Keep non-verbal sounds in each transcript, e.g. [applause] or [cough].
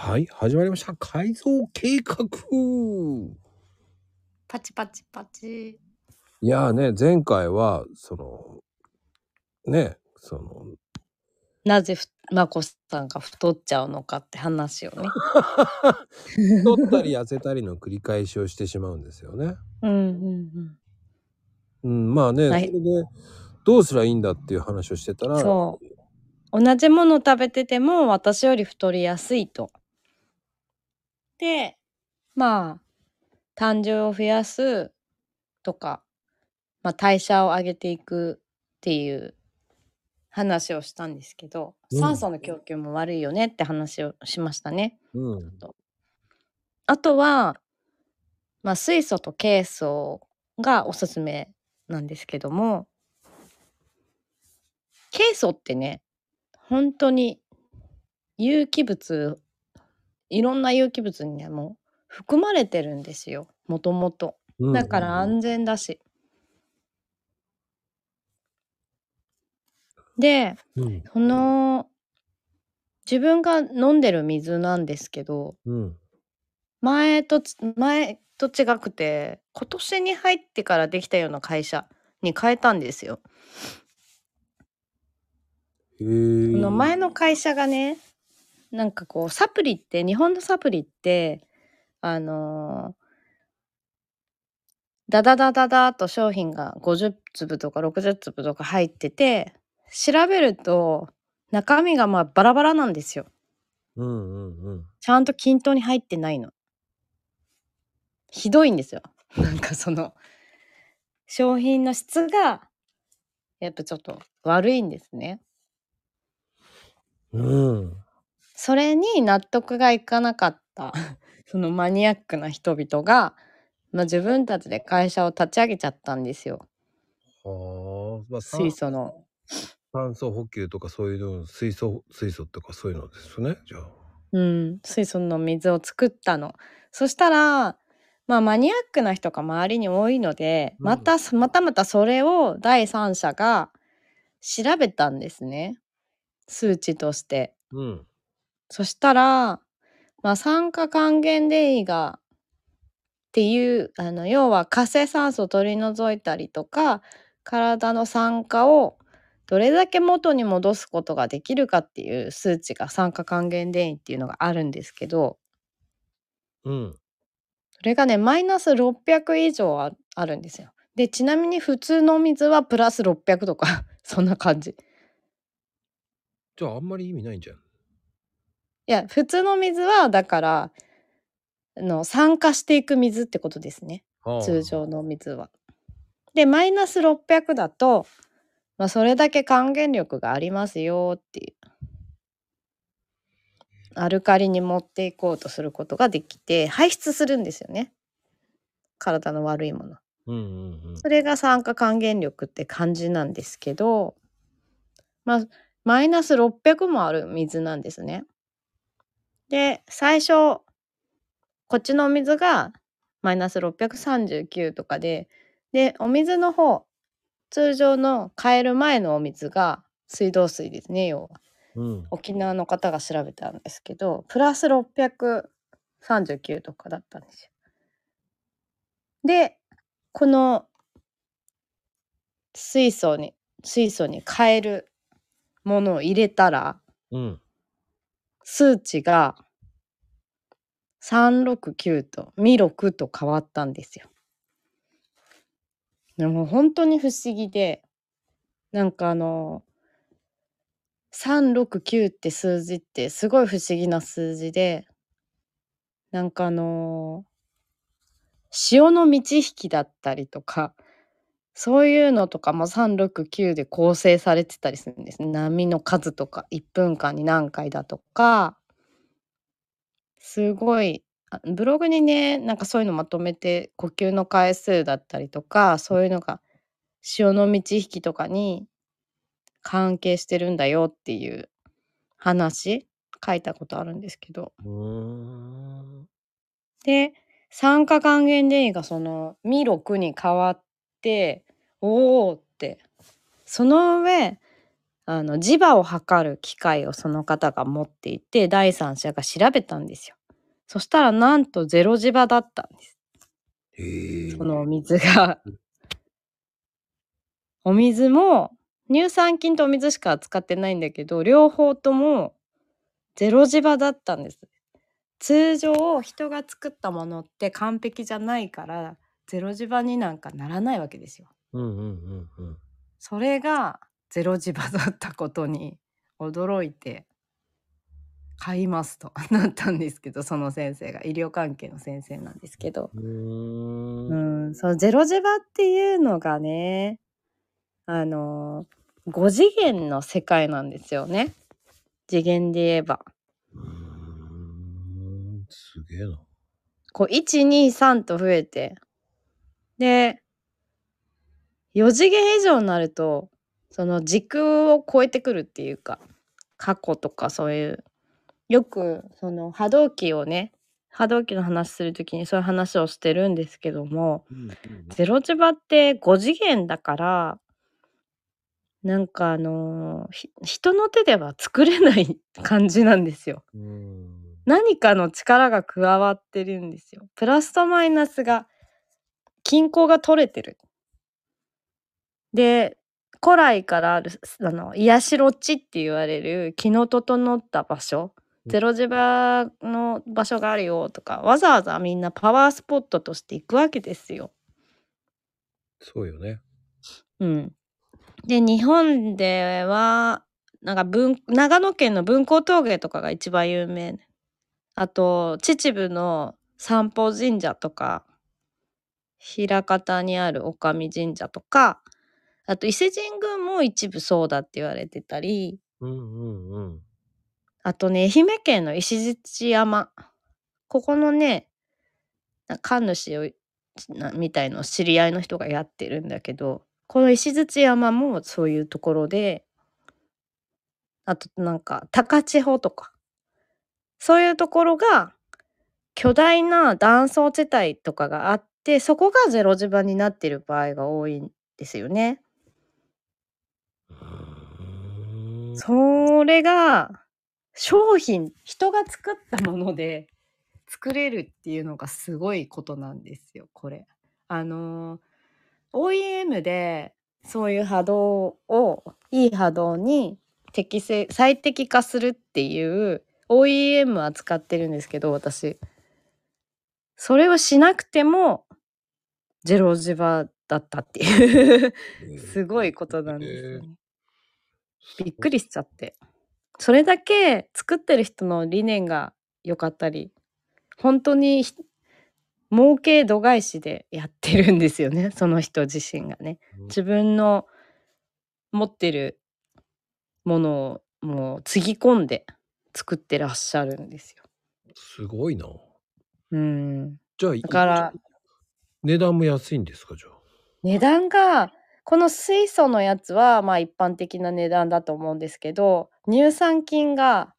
はい、始まりました。改造計画。パチパチパチ。いやーね、前回は、その、ね、その、なぜふまこさんが太っちゃうのかって話をね。太ったり痩せたりの繰り返しをしてしまうんですよね。うんうんうん、まあね、はいそれで、どうすりゃいいんだっていう話をしてたら、そう。同じもの食べてても私より太りやすいと。で、まあ、体重を増やすとか、まあ代謝を上げていくっていう話をしたんですけど、うん。酸素の供給も悪いよねって話をしましたね。うん、あとは、まあ、水素とケイ素がおすすめなんですけども、ケイ素ってね、本当に有機物、いろんな有機物にね、もう含まれてるんですよ、もともと。うんだから安全だし。で、うん、この、自分が飲んでる水なんですけど、うん、前とつ前と違くて今年に入ってからできたような会社に変えたんですよ。への前の会社がねなんかこうサプリって日本のサプリってあのーダダダダダーと商品が50粒とか60粒とか入ってて調べると中身がまあバラバラなんですよ。うん、うん、うん。ちゃんと均等に入ってないの。ひどいんですよ。[laughs] なんかその、商品の質が、やっぱちょっと悪いんですね。うん、それに納得がいかなかった、[laughs] そのマニアックな人々が、まあ、自分たちで会社を立ち上げちゃったんですよ。はあ、まあ、酸水素の。酸素補給とかそういうの、水素、水素とかそういうのですね、じゃあ。うん、水素の水を作ったの。そしたら、まあマニアックな人が周りに多いので、うんまた、またまたそれを第三者が調べたんですね。数値として。うん、そしたら、まあ酸化還元電位がっていう、あの、要は活性酸素を取り除いたりとか、体の酸化をどれだけ元に戻すことができるかっていう数値が酸化還元電位っていうのがあるんですけど、うん。それがね、マイナス600以上ああるんですよ。で、ちなみに普通の水はプラス600とか、[laughs] そんな感じ。いじゃああんまり意味ないんじゃん。や、普通の水は、だから、あの酸化していく水ってことですね。はあ通。常の水は。で、マイナス600だと、まあ、それだけ還元力がありますよっていう。アルカリに持っていこうとすることができて、排出するんですよね。体の悪いもの。うんうんうん。それが酸化還元力って感じなんですけど、まあ、マイナス600もある水なんですね。で、最初、こっちのお水がマイナス639とかで、で、お水の方、通常の買える前のお水が水道水ですね、要は。うん。沖縄の方が調べたんですけど、プラス639とかだったんですよ。で、この水素に、水素に変えるものを入れたら、うん。数値が369と26と変わったんですよ。でも本当に不思議で、なんかあの、369って数字ってすごい不思議な数字で、なんかあの潮の満ち引きだったりとか、そういうのとかも369で構成されてたりするんですね。波の数とか、1分間に何回だとか、すごい、あブログにね、なんかそういうのまとめて、呼吸の回数だったりとか、そういうのが潮の満ち引きとかに関係してるんだよっていう話、書いたことあるんですけど。うーん。で、酸化還元電位がそのミ6に変わって、おおって。その上、あの磁場を測る機械をその方が持っていて第三者が調べたんですよ。そしたらなんとゼロ磁場だったんです。へえ。そのお水がうん。お水も乳酸菌とお水しか使ってないんだけど両方ともゼロ磁場だったんです。通常人が作ったものって完璧じゃないからゼロ磁場になんかならないわけですよ。うんうんうんうん。それがゼロ磁場だったことに驚いて買いますと [laughs] なったんですけどその先生が医療関係の先生なんですけどうんんそのゼロ磁場っていうのがねあの5次元の世界なんですよね次元で言えば。うーん。すげえな。こう123と増えてで4次元以上になるとその時空を超えてくるっていうか過去とかそういうよくその波動機をね波動機の話する時にそういう話をしてるんですけどもうんうんゼロ磁場って5次元だからなんかあのーひ人の手では作れない感じなんですよ。うん。何かの力が加わってるんですよ。プラスとマイナスが均衡が取れてる。で古来からあるあの癒しろ地って言われる気の整った場所うんゼロ磁場の場所があるよとかわざわざみんなパワースポットとして行くわけですよ。そうよね。うん、で日本ではなんか文長野県の分光峠とかが一番有名あと秩父の三宝神社とか枚方にある女将神社とかあと伊勢神宮も一部そうだって言われてたりうんうんうん。あとね愛媛県の石鎚山ここのねな神主をなみたいの知り合いの人がやってるんだけどこの石鎚山もそういうところであとなんか高千穂とかそういうところが巨大な断層地帯とかがあってそこがゼロ磁場になってる場合が多いんですよね。うーんそれが商品人が作ったもので作れるっていうのがすごいことなんですよこれ。あの OEM でそういう波動をいい波動に適正最適化するっていう OEM は使ってるんですけど私それをしなくてもゼロ磁場だったっていう [laughs] すごいことなんですよね。びっくりしちゃってそれだけ作ってる人の理念が良かったり本当にひ儲け度外視でやってるんですよねその人自身がねうん自分の持ってるものをもうつぎ込んで作ってらっしゃるんですよ。すごいな。うんじゃあ、だから値段も安いんですか、じゃあ？値段がこの水素のやつはまあ一般的な値段だと思うんですけど乳酸菌が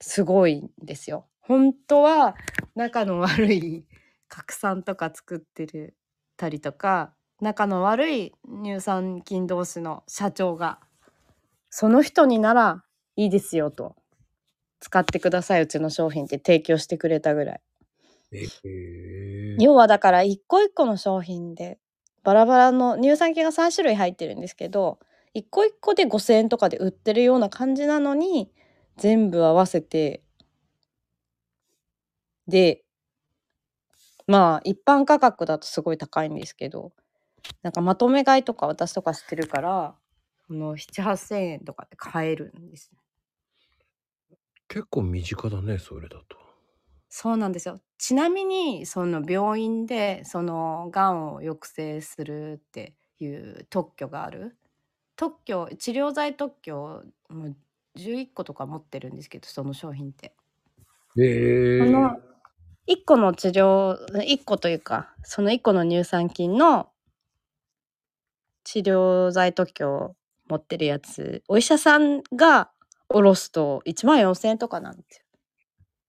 すごいんですよ。本当は仲の悪い核酸とか作ってるたりとか仲の悪い乳酸菌同士の社長がその人にならいいですよと使ってくださいうちの商品って提供してくれたぐらい。ええ要はだから一個一個の商品でバラバラの乳酸菌が3種類入ってるんですけど一個一個で5,000円とかで売ってるような感じなのに全部合わせてでまあ一般価格だとすごい高いんですけどなんかまとめ買いとか私とかしてるからこの7,8,000円とかで買えるんですね結構身近だね、それだと。そうなんですよ。ちなみにその病院でそのがんを抑制するっていう特許がある特許治療剤特許もう11個とか持ってるんですけどその商品って。ええその1個の治療1個というかその1個の乳酸菌の治療剤特許を持ってるやつお医者さんがおろすと1万4,000円とかなんですよ。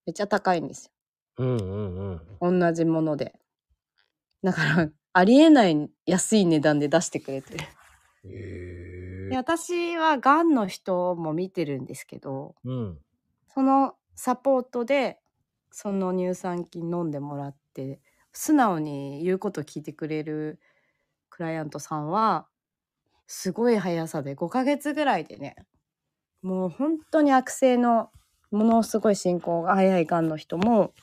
めっちゃ高いんですよ。うんうんうん。同じもので。だから、ありえない安い値段で出してくれてる。えで私はがんの人も見てるんですけどうん。そのサポートでその乳酸菌飲んでもらって素直に言うこと聞いてくれるクライアントさんはすごい速さで5ヶ月ぐらいでねもう本当に悪性のものすごい進行が早いがんの人も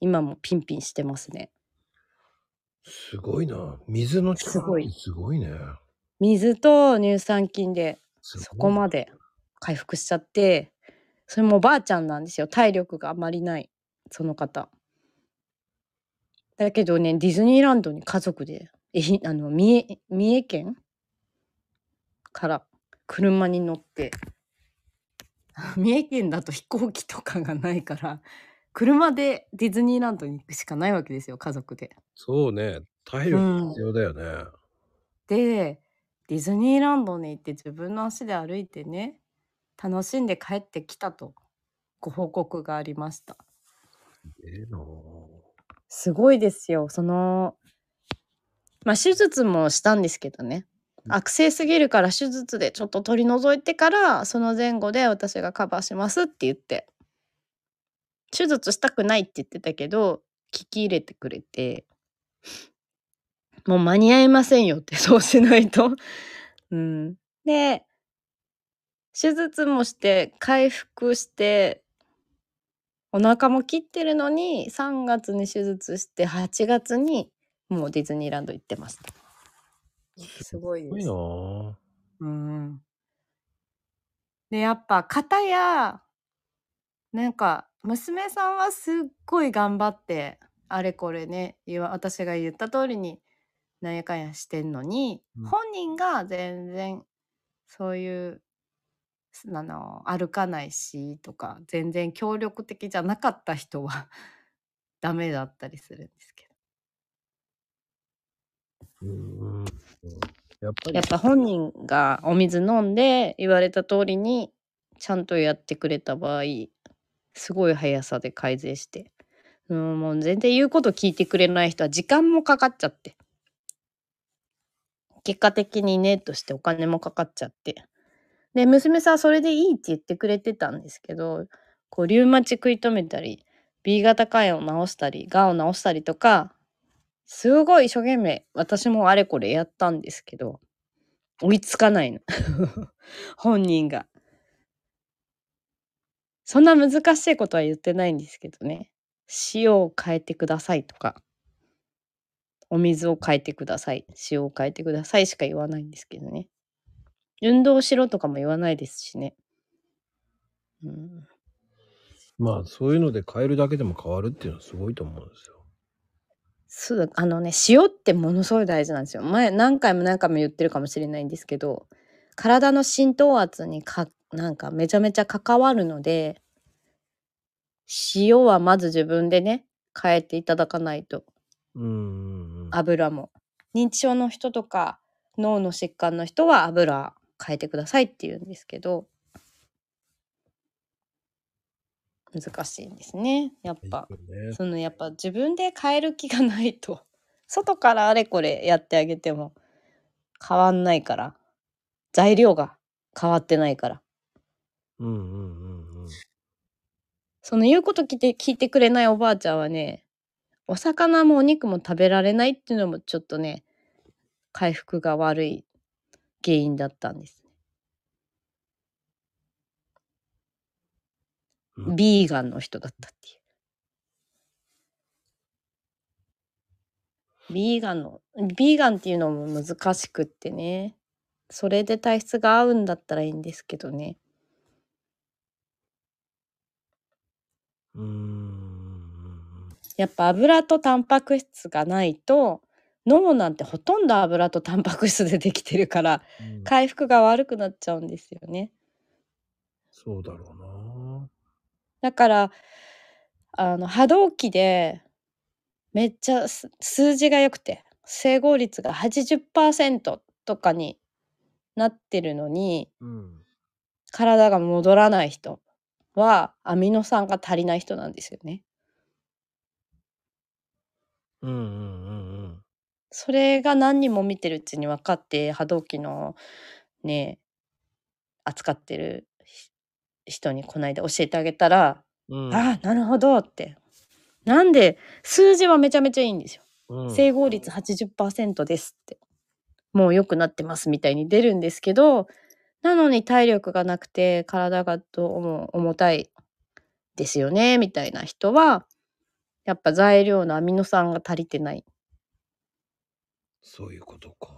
今もピンピンしてますね。すごいな。水の力すごいすごいね。水と乳酸菌でそこまで回復しちゃってそれもおばあちゃんなんですよ体力があまりないその方だけどねディズニーランドに家族でえひあの三重三重県から車に乗って三重県だと飛行機とかがないから車でディズニーランドに行くしかないわけですよ家族で。そうね。体力必要だよね。でディズニーランドに行って自分の足で歩いてね楽しんで帰ってきたとご報告がありました。ええな。すごいですよ。そのまあ手術もしたんですけどね。悪性すぎるから手術でちょっと取り除いてからその前後で私がカバーしますって言って手術したくないって言ってたけど聞き入れてくれてもう間に合いませんよって [laughs] そうしないと。うん、で手術もして回復してお腹も切ってるのに3月に手術して8月にもうディズニーランド行ってました。すごいですすごいな。ぁうん。で、やっぱ、方や、なんか、娘さんはすっごい頑張って、あれこれね、言わ私が言った通りに、なんやかんやしてんのに、うん本人が全然、そういう、すあの、歩かないし、とか、全然協力的じゃなかった人は、[laughs] ダメだったりするんですけど。うん。やっぱりやっぱ本人がお水飲んで言われた通りにちゃんとやってくれた場合すごい速さで改善して。うんもう全然言うこと聞いてくれない人は時間もかかっちゃって。結果的にねとしてお金もかかっちゃって。で娘さんはそれでいいって言ってくれてたんですけどこうリウマチ食い止めたり B 型肝炎を治したりがんを治したりとかすごい一生懸命私もあれこれやったんですけど追いつかないの。[laughs] 本人が。そんな難しいことは言ってないんですけどね。塩を変えてくださいとか。お水を変えてください。塩を変えてくださいしか言わないんですけどね。運動しろとかも言わないですしね。うん。まあそういうので変えるだけでも変わるっていうのはすごいと思うんですよ。そうあのね塩ってものすごい大事なんですよ。前何回も何回も言ってるかもしれないんですけど体の浸透圧にかなんかめちゃめちゃ関わるので塩はまず自分でね変えていただかないと。油も。認知症の人とか脳の疾患の人は油変えてくださいって言うんですけど。難しいんですねやっぱ。ね、そのやっぱ自分で変える気がないと。外からあれこれやってあげても変わんないから。材料が変わってないからうんうんうんうん。その言うこと聞いて聞いてくれないおばあちゃんはねお魚もお肉も食べられないっていうのもちょっとね回復が悪い原因だったんですうん。ビーガンの人だったっていう。ビーガンのビーガンっていうのも難しくってね。それで体質が合うんだったらいいんですけどねうーん。やっぱ油とタンパク質がないと脳なんてほとんど油とタンパク質でできてるからうん回復が悪くなっちゃうんですよねそうだろうな。だからあの波動期でめっちゃす数字が良くて整合率が80%とかになってるのにうん。体が戻らない人はアミノ酸が足りない人なんですよね。うんうんうんうん。それが何人も見てるうちに分かって波動機のね扱ってるひ人にこないだ教えてあげたら、うん。ああなるほどってなんで数字はめちゃめちゃいいんですよ。うん整合率80%ですってもう良くなってますみたいに出るんですけどなのに体力がなくて体がどうも重たいですよねみたいな人はやっぱ材料のアミノ酸が足りてないそういうことか。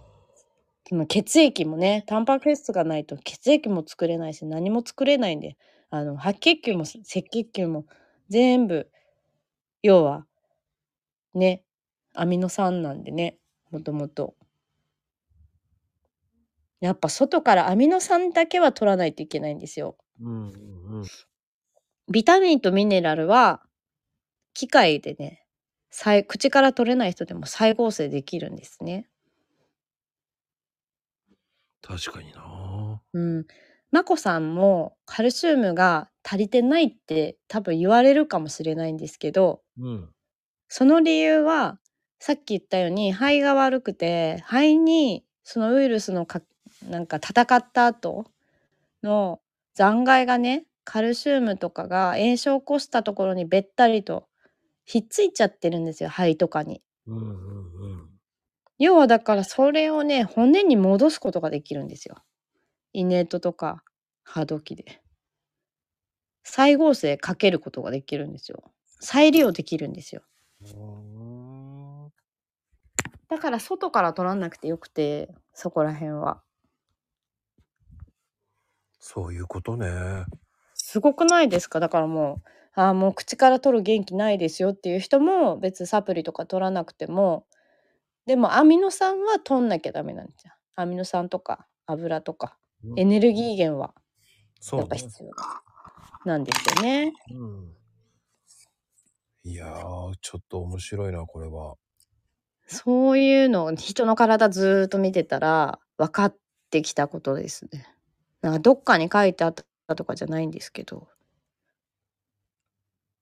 その血液もねタンパク質がないと血液も作れないし何も作れないんであの白血球も赤血球も全部要はねアミノ酸なんでねもともとやっぱ外からアミノ酸だけは取らないといけないんですようんうんうん。ビタミンとミネラルは機械でね再口から取れない人でも再合成できるんですね確かにな。うん。まこさんもカルシウムが足りてないって多分言われるかもしれないんですけど、うん。その理由はさっき言ったように肺が悪くて肺にそのウイルスのかなんか戦った後の残骸がねカルシウムとかが炎症を起こしたところにべったりとひっついちゃってるんですよ肺とかに。うんうんうん。要はだからそれをね骨に戻すことができるんですよ。イネートとか波動機で。再合成かけることができるんですよ。再利用できるんですよ。うんだから外から取らなくてよくてそこら辺は。そういうことね。すごくないですか？だからもうああもう口から取る元気ないですよっていう人も別にサプリとか取らなくてもでもアミノ酸は取んなきゃダメなんですよ。アミノ酸とか油とかエネルギー源はそうね。やっぱ必要なんですよね。うん。いやー、ちょっと面白いな、これは。そういうのを人の体ずーっと見てたら分かってきたことですね。なんかどっかに書いてあったとかじゃないんですけど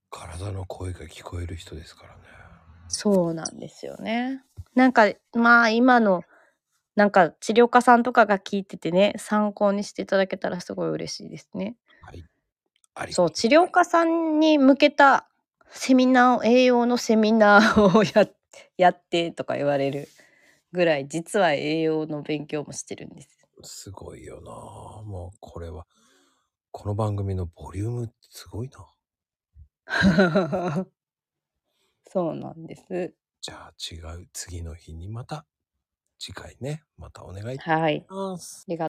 体の声が聞こえる人ですからね。そうなんですよね。なんかまあ今のなんか治療家さんとかが聞いててね参考にしていただけたらすごい嬉しいですね。はい。ありそう治療家さんに向けたセミナーを栄養のセミナーを [laughs] ややってとか言われるぐらい実は栄養の勉強もしてるんです。すごいよな。もうこれは、この番組のボリュームすごいな。そうなんです。じゃあ違う次の日にまた次回ね、またお願いしはい。ます。